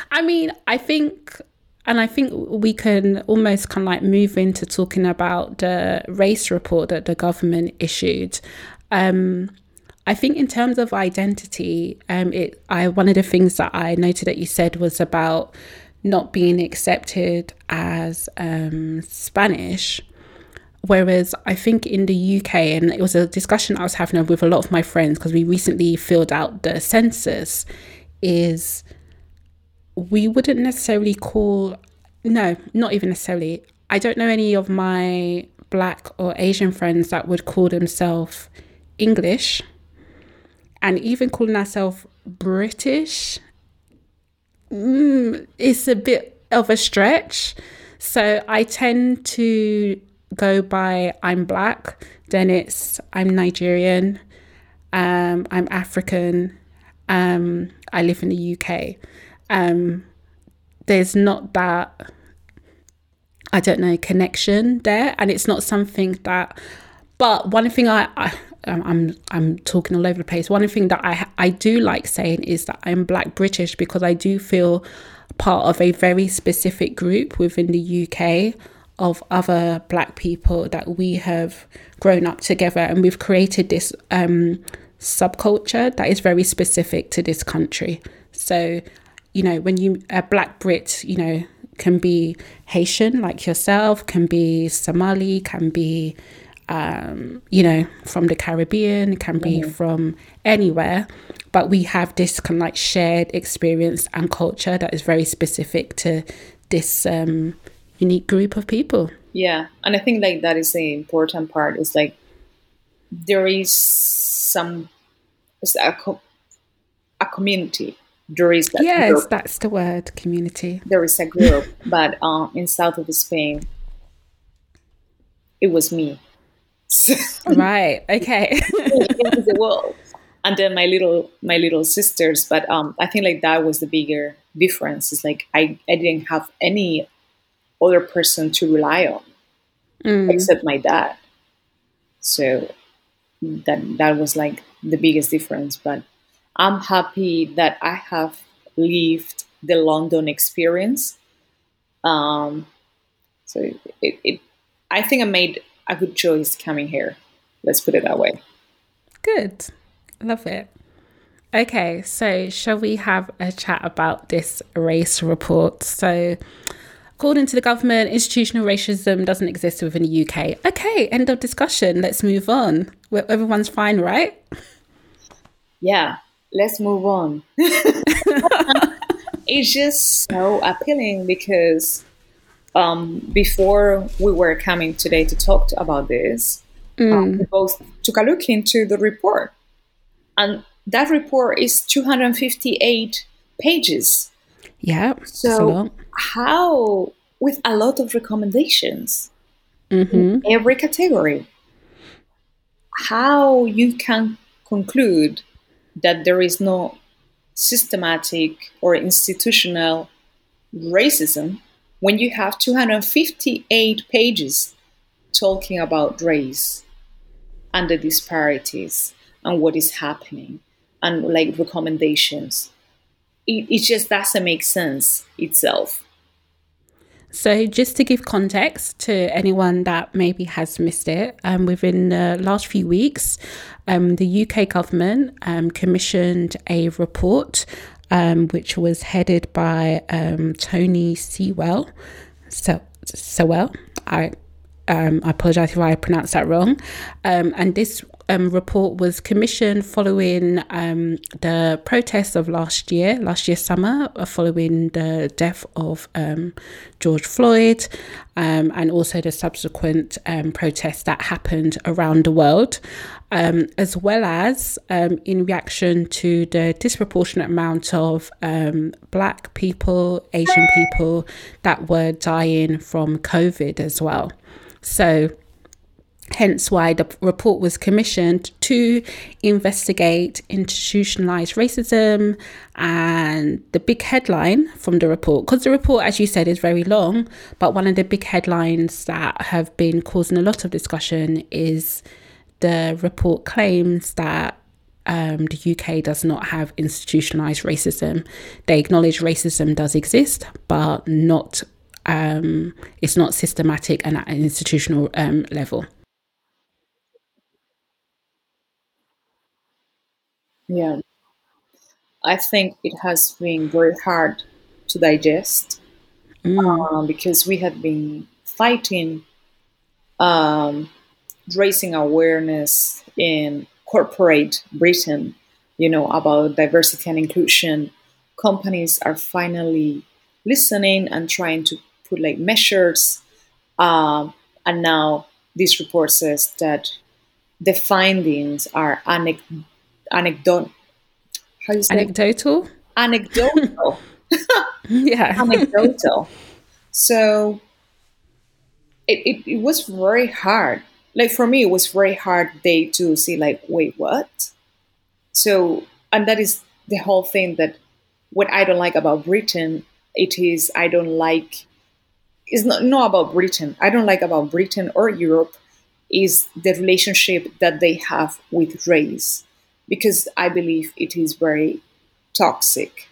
I mean, I think and I think we can almost kind of like move into talking about the race report that the government issued. Um, I think in terms of identity, um, it I one of the things that I noted that you said was about not being accepted as um, Spanish. Whereas I think in the UK, and it was a discussion I was having with a lot of my friends because we recently filled out the census, is we wouldn't necessarily call, no, not even necessarily. I don't know any of my black or Asian friends that would call themselves English. And even calling ourselves British, mm, it's a bit of a stretch. So I tend to go by I'm black, then it's I'm Nigerian, um, I'm African, um, I live in the UK um, there's not that I don't know connection there, and it's not something that. But one thing I, I I'm I'm talking all over the place. One thing that I I do like saying is that I'm Black British because I do feel part of a very specific group within the UK of other Black people that we have grown up together, and we've created this um, subculture that is very specific to this country. So you know, when you a black Brit, you know, can be Haitian like yourself, can be Somali, can be um, you know, from the Caribbean, can be mm-hmm. from anywhere. But we have this kind of like shared experience and culture that is very specific to this um, unique group of people. Yeah, and I think like that is the important part. Is like there is some, it's a, co- a community there is that yes group. that's the word community. There is a group but uh, in south of spain it was me. Right okay. The world. And then my little my little sisters but um i think like that was the bigger difference. Is like i i didn't have any other person to rely on mm. except my dad. So that that was like the biggest difference but I'm happy that I have lived the London experience. Um, so it, it, I think I made a good choice coming here. Let's put it that way. Good. Love it. Okay, so shall we have a chat about this race report? So, according to the government, institutional racism doesn't exist within the UK. Okay, end of discussion. Let's move on. Everyone's fine, right? Yeah, let's move on. it's just so appealing because um, before we were coming today to talk to, about this, mm. um, we both took a look into the report. And that report is 258 pages. Yeah. So, how, with a lot of recommendations mm-hmm. in every category, how you can conclude that there is no systematic or institutional racism when you have 258 pages talking about race and the disparities and what is happening and like recommendations. It, it just doesn't make sense itself. So, just to give context to anyone that maybe has missed it, um, within the last few weeks, um, the UK government um, commissioned a report um, which was headed by um, Tony Sewell. So, Sewell. I um, I apologize if I pronounced that wrong. Um, and this um, report was commissioned following um, the protests of last year, last year summer, uh, following the death of um, George Floyd, um, and also the subsequent um, protests that happened around the world, um, as well as in reaction to the disproportionate amount of Black people, Asian people that were dying from COVID as well. So, hence why the report was commissioned to investigate institutionalized racism and the big headline from the report because the report as you said is very long but one of the big headlines that have been causing a lot of discussion is the report claims that um, the UK does not have institutionalized racism. They acknowledge racism does exist, but not um, it's not systematic and at an institutional um, level. Yeah, I think it has been very hard to digest mm. uh, because we have been fighting um, raising awareness in corporate Britain, you know, about diversity and inclusion. Companies are finally listening and trying to put like measures. Um, and now this report says that the findings are anec- anecdotal. How you say anecdotal? Anecdotal. yeah. anecdotal. So it, it, it was very hard. Like for me, it was very hard day to see like, wait, what? So, and that is the whole thing that what I don't like about Britain, it is I don't like is not, not about Britain. I don't like about Britain or Europe is the relationship that they have with race because I believe it is very toxic.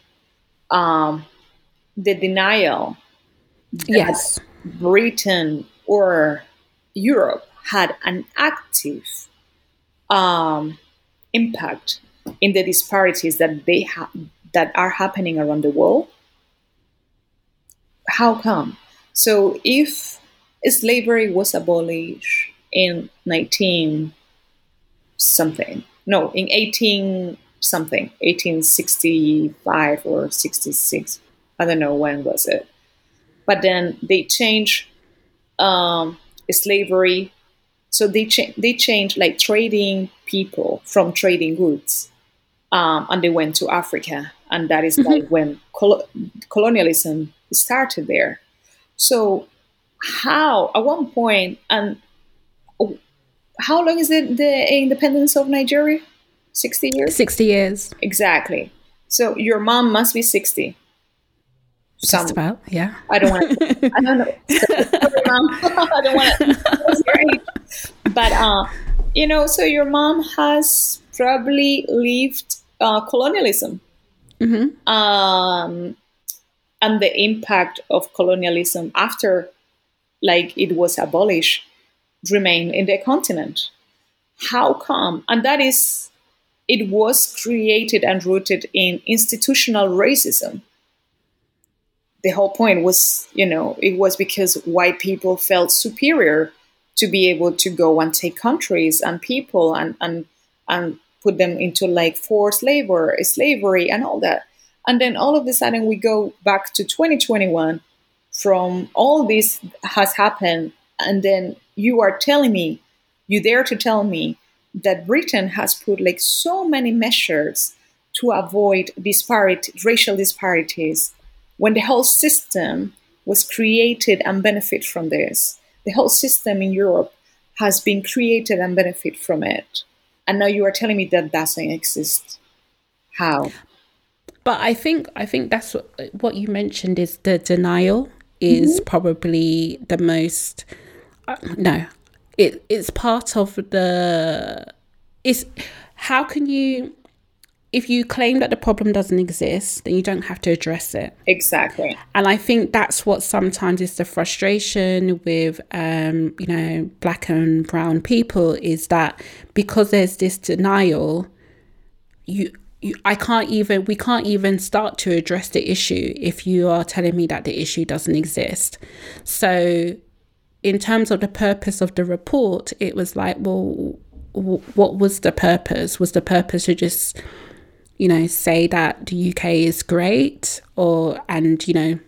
Um, the denial that yes. Britain or Europe had an active um, impact in the disparities that they have that are happening around the world. How come? So if slavery was abolished in 19 something, no, in 18 something, 1865 or 66, I don't know when was it. But then they changed um, slavery. So they, cha- they changed like trading people from trading goods. Um, and they went to Africa. And that is mm-hmm. like when col- colonialism started there. So, how at one point, and how long is the, the independence of Nigeria? 60 years? 60 years. Exactly. So, your mom must be 60. Some, Just about, yeah. I don't want to, I don't know. I don't want to, but, uh, you know, so your mom has probably lived uh, colonialism. Mm-hmm. Um, and the impact of colonialism after like it was abolished remain in their continent. How come? And that is it was created and rooted in institutional racism. The whole point was you know it was because white people felt superior to be able to go and take countries and people and and and put them into like forced labor slavery and all that. And then all of a sudden we go back to 2021 from all this has happened. And then you are telling me, you dare to tell me that Britain has put like so many measures to avoid disparity, racial disparities when the whole system was created and benefit from this. The whole system in Europe has been created and benefit from it. And now you are telling me that doesn't exist. How? But I think I think that's what, what you mentioned is the denial is mm-hmm. probably the most no. It it's part of the it's how can you if you claim that the problem doesn't exist then you don't have to address it. Exactly. And i think that's what sometimes is the frustration with um you know black and brown people is that because there's this denial you I can't even we can't even start to address the issue if you are telling me that the issue doesn't exist. So in terms of the purpose of the report, it was like, well, what was the purpose? Was the purpose to just, you know, say that the UK is great or, and, you know,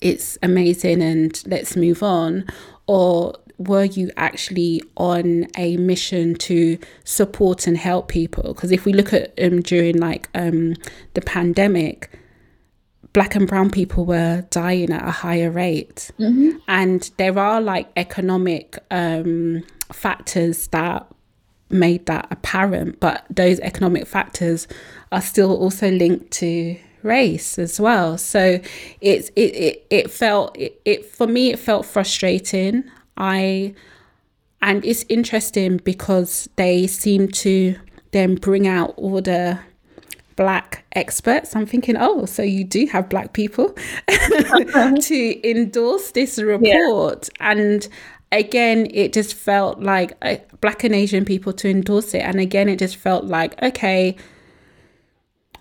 it's amazing and let's move on? Or were you actually on a mission to support and help people? Because if we look at um, during like um, the pandemic, black and brown people were dying at a higher rate. Mm-hmm. And there are like economic um, factors that made that apparent, but those economic factors are still also linked to race as well. So it's it it, it felt it, it for me it felt frustrating. I and it's interesting because they seem to then bring out all the black experts. I'm thinking, oh, so you do have black people to endorse this report. Yeah. And again, it just felt like uh, black and Asian people to endorse it. And again, it just felt like, okay,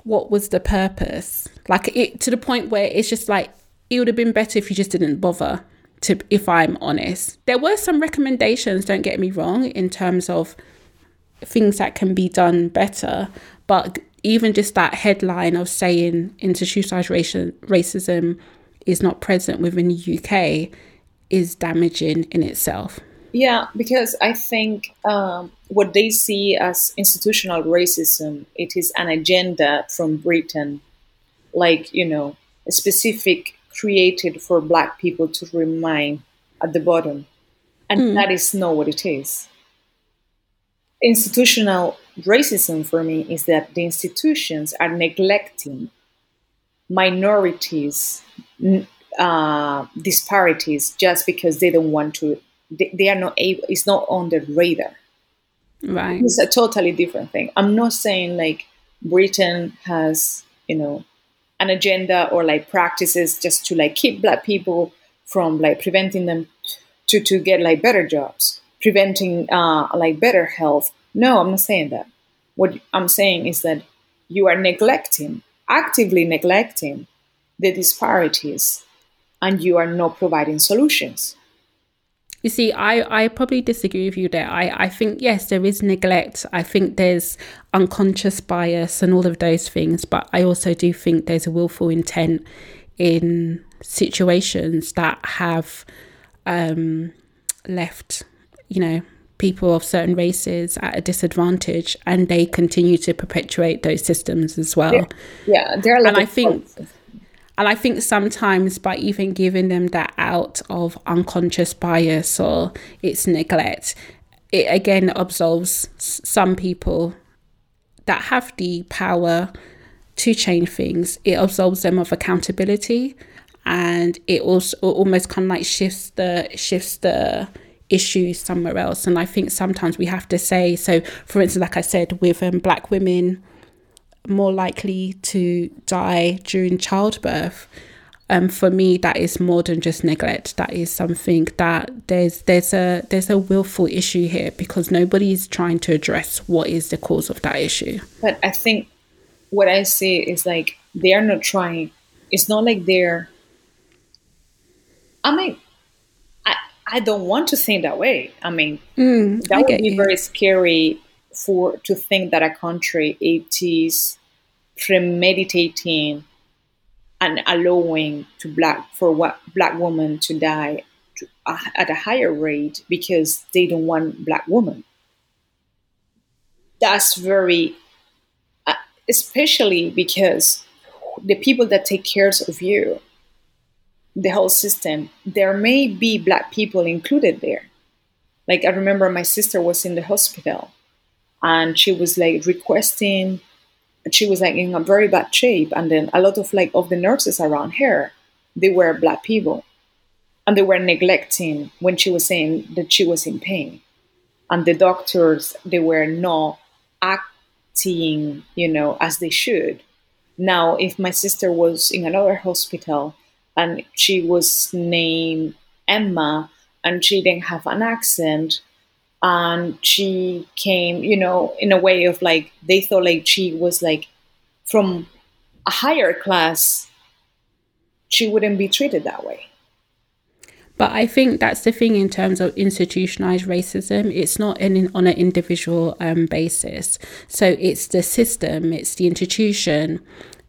what was the purpose? Like it to the point where it's just like, it would have been better if you just didn't bother to if I'm honest. There were some recommendations, don't get me wrong, in terms of things that can be done better, but even just that headline of saying institutionalized racism is not present within the UK is damaging in itself. Yeah, because I think um, what they see as institutional racism, it is an agenda from Britain, like you know, a specific created for Black people to remain at the bottom, and mm. that is not what it is. Institutional racism for me is that the institutions are neglecting minorities uh, disparities just because they don't want to they, they, are not able it's not on the radar. Right. It's a totally different thing. I'm not saying like britain has you know an agenda or like practices just to like keep black people from like preventing them to to get like better jobs preventing uh like better health no i'm not saying that what I'm saying is that you are neglecting, actively neglecting the disparities, and you are not providing solutions. You see, I, I probably disagree with you there. I, I think, yes, there is neglect. I think there's unconscious bias and all of those things. But I also do think there's a willful intent in situations that have um, left, you know, people of certain races at a disadvantage and they continue to perpetuate those systems as well. Yeah, yeah there are and i think and i think sometimes by even giving them that out of unconscious bias or its neglect it again absolves some people that have the power to change things. It absolves them of accountability and it also almost kind of like shifts the shifts the issues somewhere else. And I think sometimes we have to say, so for instance, like I said, with um, black women more likely to die during childbirth. Um, for me, that is more than just neglect. That is something that there's there's a there's a willful issue here because nobody's trying to address what is the cause of that issue. But I think what I see is like they are not trying. It's not like they're. I mean, I don't want to think that way. I mean, mm, that I would be you. very scary for to think that a country it is premeditating and allowing to black for what black women to die to, uh, at a higher rate because they don't want black women. That's very, uh, especially because the people that take care of you the whole system, there may be black people included there. Like I remember my sister was in the hospital and she was like requesting she was like in a very bad shape. And then a lot of like of the nurses around her they were black people and they were neglecting when she was saying that she was in pain. And the doctors they were not acting you know as they should. Now if my sister was in another hospital and she was named Emma and she didn't have an accent, and she came, you know, in a way of like they thought like she was like from a higher class, she wouldn't be treated that way. But I think that's the thing in terms of institutionalized racism. It's not in, on an individual um, basis. So it's the system, it's the institution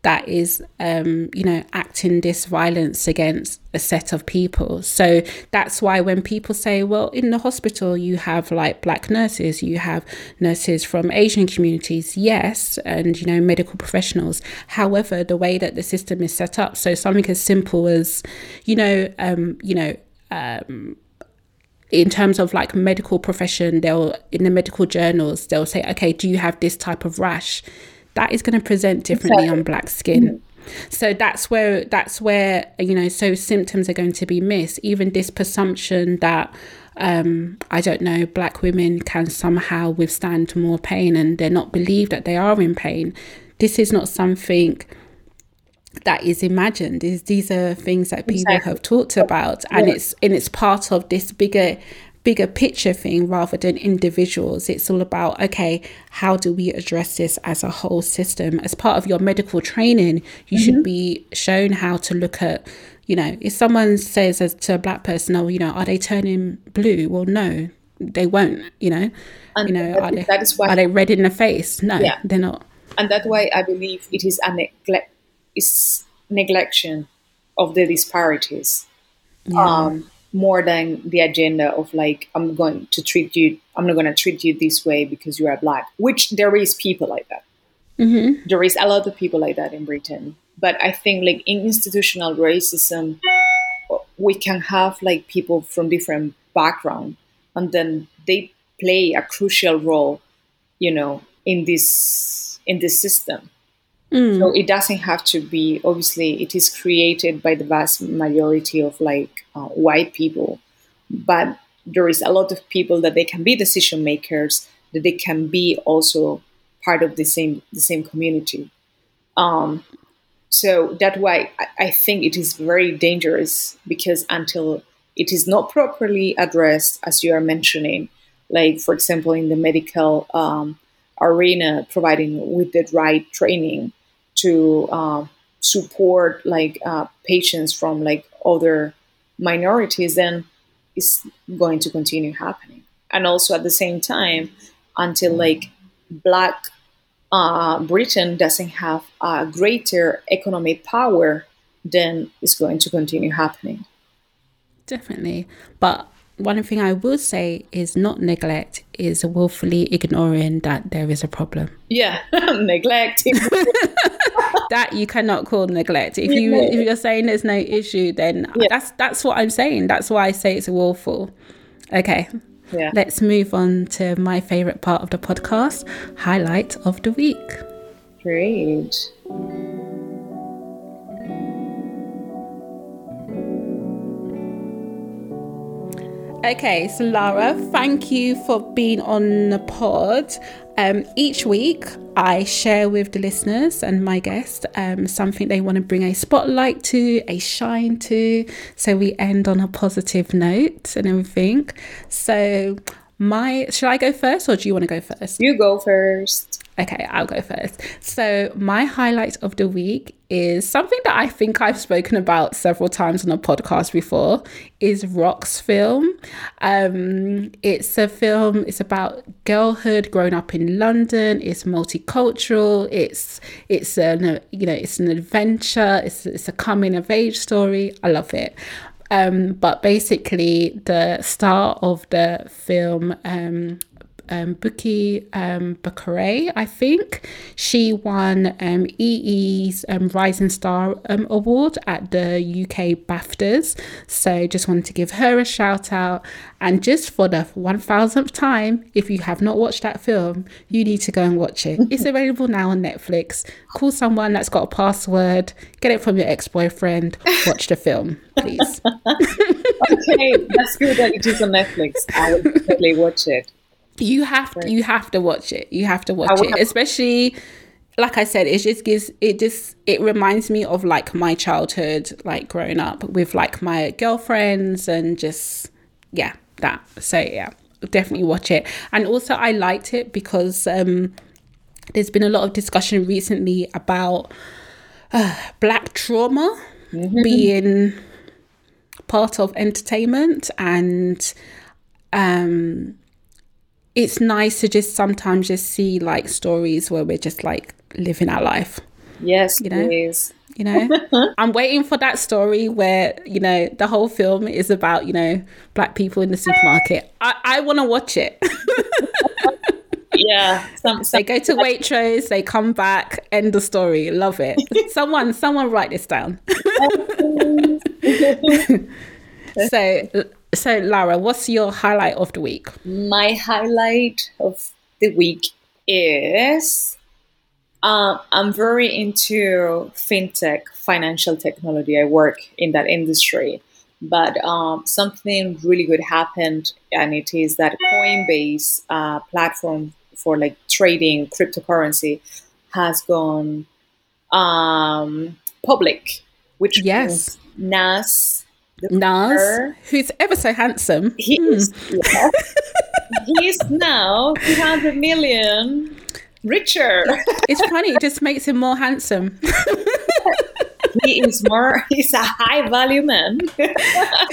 that is, um, you know, acting this violence against a set of people. So that's why when people say, well, in the hospital, you have like black nurses, you have nurses from Asian communities, yes, and, you know, medical professionals. However, the way that the system is set up, so something as simple as, you know, um, you know, um, in terms of like medical profession, they'll in the medical journals they'll say, okay, do you have this type of rash? That is going to present differently on black skin. Mm-hmm. So that's where that's where you know so symptoms are going to be missed. Even this presumption that um, I don't know black women can somehow withstand more pain and they're not believed that they are in pain. This is not something that is imagined is these are things that people exactly. have talked about and yeah. it's and it's part of this bigger bigger picture thing rather than individuals. It's all about okay how do we address this as a whole system? As part of your medical training you mm-hmm. should be shown how to look at you know if someone says as to a black person oh you know are they turning blue? Well no they won't you know? And you know are they, that is why are they red in the face? No yeah. they're not. And that's why i believe it is a neglect is neglection of the disparities. Yeah. um, more than the agenda of like i'm going to treat you i'm not going to treat you this way because you are black which there is people like that. Mm-hmm. there is a lot of people like that in britain. But i think like in institutional racism we can have like people from different background and then they play a crucial role you know in this in this system Mm. So it doesn't have to be, obviously, it is created by the vast majority of like uh, white people, but there is a lot of people that they can be decision makers, that they can be also part of the same the same community. Um, so that's why I, I think it is very dangerous because until it is not properly addressed, as you are mentioning, like for example in the medical um, arena, providing with the right training, to uh, support like uh, patients from like other minorities, then it's going to continue happening. And also at the same time, until like Black uh, Britain doesn't have a greater economic power, then it's going to continue happening. Definitely, but one thing I will say is not neglect is willfully ignoring that there is a problem. Yeah, neglect. that you cannot call neglect. If you if you're saying there's no issue, then yeah. that's that's what I'm saying. That's why I say it's willful. Okay. Yeah. Let's move on to my favorite part of the podcast, highlight of the week. Great. Okay, so Lara, thank you for being on the pod. Um, each week, I share with the listeners and my guests um, something they want to bring a spotlight to, a shine to. So we end on a positive note and everything. So, my should I go first or do you want to go first? You go first. Okay, I'll go first. So, my highlight of the week is something that I think I've spoken about several times on a podcast before is Rocks film. Um, it's a film, it's about girlhood growing up in London, it's multicultural, it's it's a you know, it's an adventure, it's it's a coming of age story. I love it. Um, but basically, the star of the film, um, um, Bukky um, Bakray, I think. She won um, EE's um, Rising Star um, Award at the UK BAFTAs. So just wanted to give her a shout out. And just for the 1000th time, if you have not watched that film, you need to go and watch it. It's available now on Netflix. Call someone that's got a password, get it from your ex boyfriend, watch the film, please. okay, that's good that it is on Netflix. I will definitely watch it you have to, you have to watch it. You have to watch it, especially like I said, it just gives it just it reminds me of like my childhood, like growing up with like my girlfriends and just yeah, that. So yeah. definitely watch it. And also, I liked it because um, there's been a lot of discussion recently about uh, black trauma mm-hmm. being part of entertainment and um it's nice to just sometimes just see like stories where we're just like living our life. Yes you know? please. you know? I'm waiting for that story where you know the whole film is about you know black people in the supermarket. I, I want to watch it. Yeah some, some, they go to waitrose they come back end the story. Love it. Someone someone write this down. So so lara what's your highlight of the week? My highlight of the week is um, i'm very into fintech financial technology. I work in that industry. But um, something really good happened and it is that coinbase uh, platform for like trading cryptocurrency has gone um, public, which yes, Nas. Nas, who's ever so handsome. He hmm. is. Yeah. He's now 200 million richer. It's funny, it just makes him more handsome. he is more he's a high value man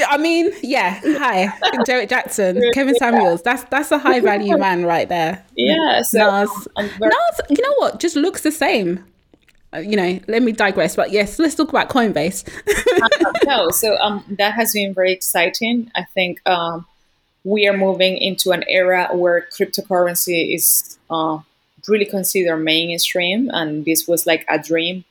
i mean yeah hi Derrick Jaxn, kevin samuels that's that's a high value man right there yeah so Nas, very- Nas you know what just looks the same uh, you know let me digress but yes let's talk about coinbase no so um that has been very exciting i think um we are moving into an era where cryptocurrency is uh, really considered mainstream and this was like a dream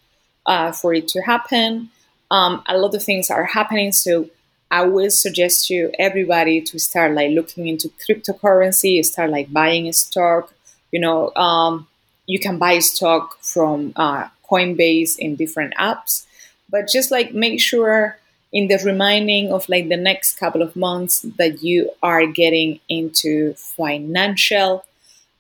uh, for it to happen. Um, a lot of things are happening, so I will suggest to everybody to start like looking into cryptocurrency, start like buying a stock. You know, um, you can buy stock from uh, Coinbase in different apps, but just like make sure in the reminding of like the next couple of months that you are getting into financial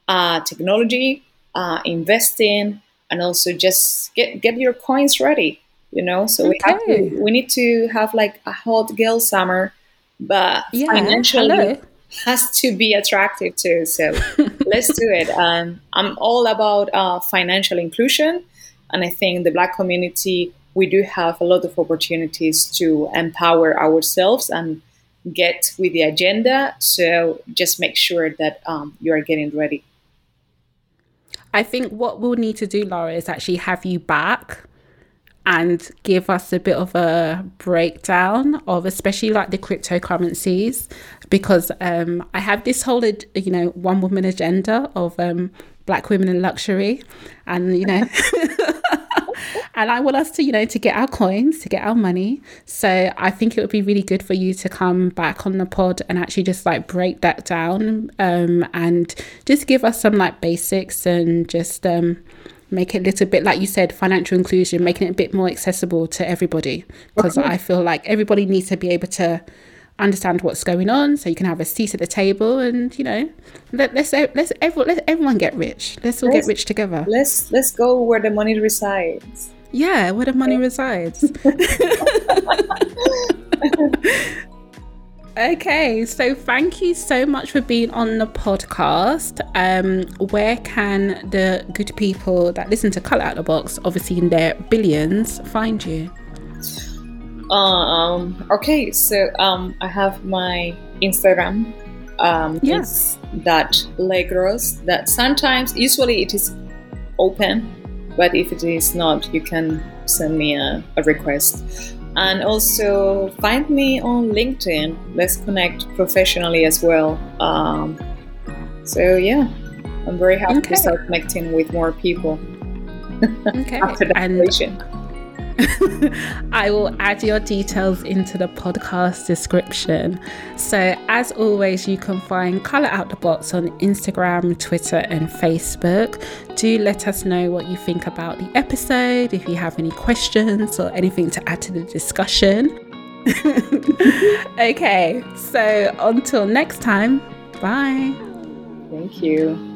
uh, technology, uh, investing, and also just get get your coins ready you know so okay. we have to we need to have like a hot girl summer but yeah, financially hello. has to be attractive too so let's do it um, i'm all about uh, financial inclusion and i think the black community we do have a lot of opportunities to empower ourselves and get with the agenda. So just make sure that um, you are getting ready. I think what we'll need to do, Laura, is actually have you back and give us a bit of a breakdown of especially like the cryptocurrencies because um, I have this whole you know one woman agenda of um, black women in luxury and you know and I want us to, you know, to get our coins, to get our money. So I think it would be really good for you to come back on the pod and actually just like break that down um, and just give us some like basics and just um, make it a little bit, like you said, financial inclusion, making it a bit more accessible to everybody. Because. I feel like everybody needs to be able to understand what's going on so you can have a seat at the table and you know let, us let's everyone, let everyone get rich let's all let's, get rich together let's let's go where the money resides yeah, where the money resides. okay, so thank you so much for being on the podcast. Um, where can the good people that listen to Color Out the Box, obviously in their billions, find you? Um, okay, so um, I have my Instagram. Um. It's that Legros. That sometimes, usually, it is open but if it is not, you can send me a, a request. And also find me on LinkedIn. Let's connect professionally as well. Um, so, yeah, I'm very happy okay. to start connecting with more people. Okay. After that and- I will add your details into the podcast description. So, as always, you can find Color Out the Box on Instagram, Twitter, and Facebook. Do let us know what you think about the episode, if you have any questions or anything to add to the discussion. okay, so until next time, bye. Thank you.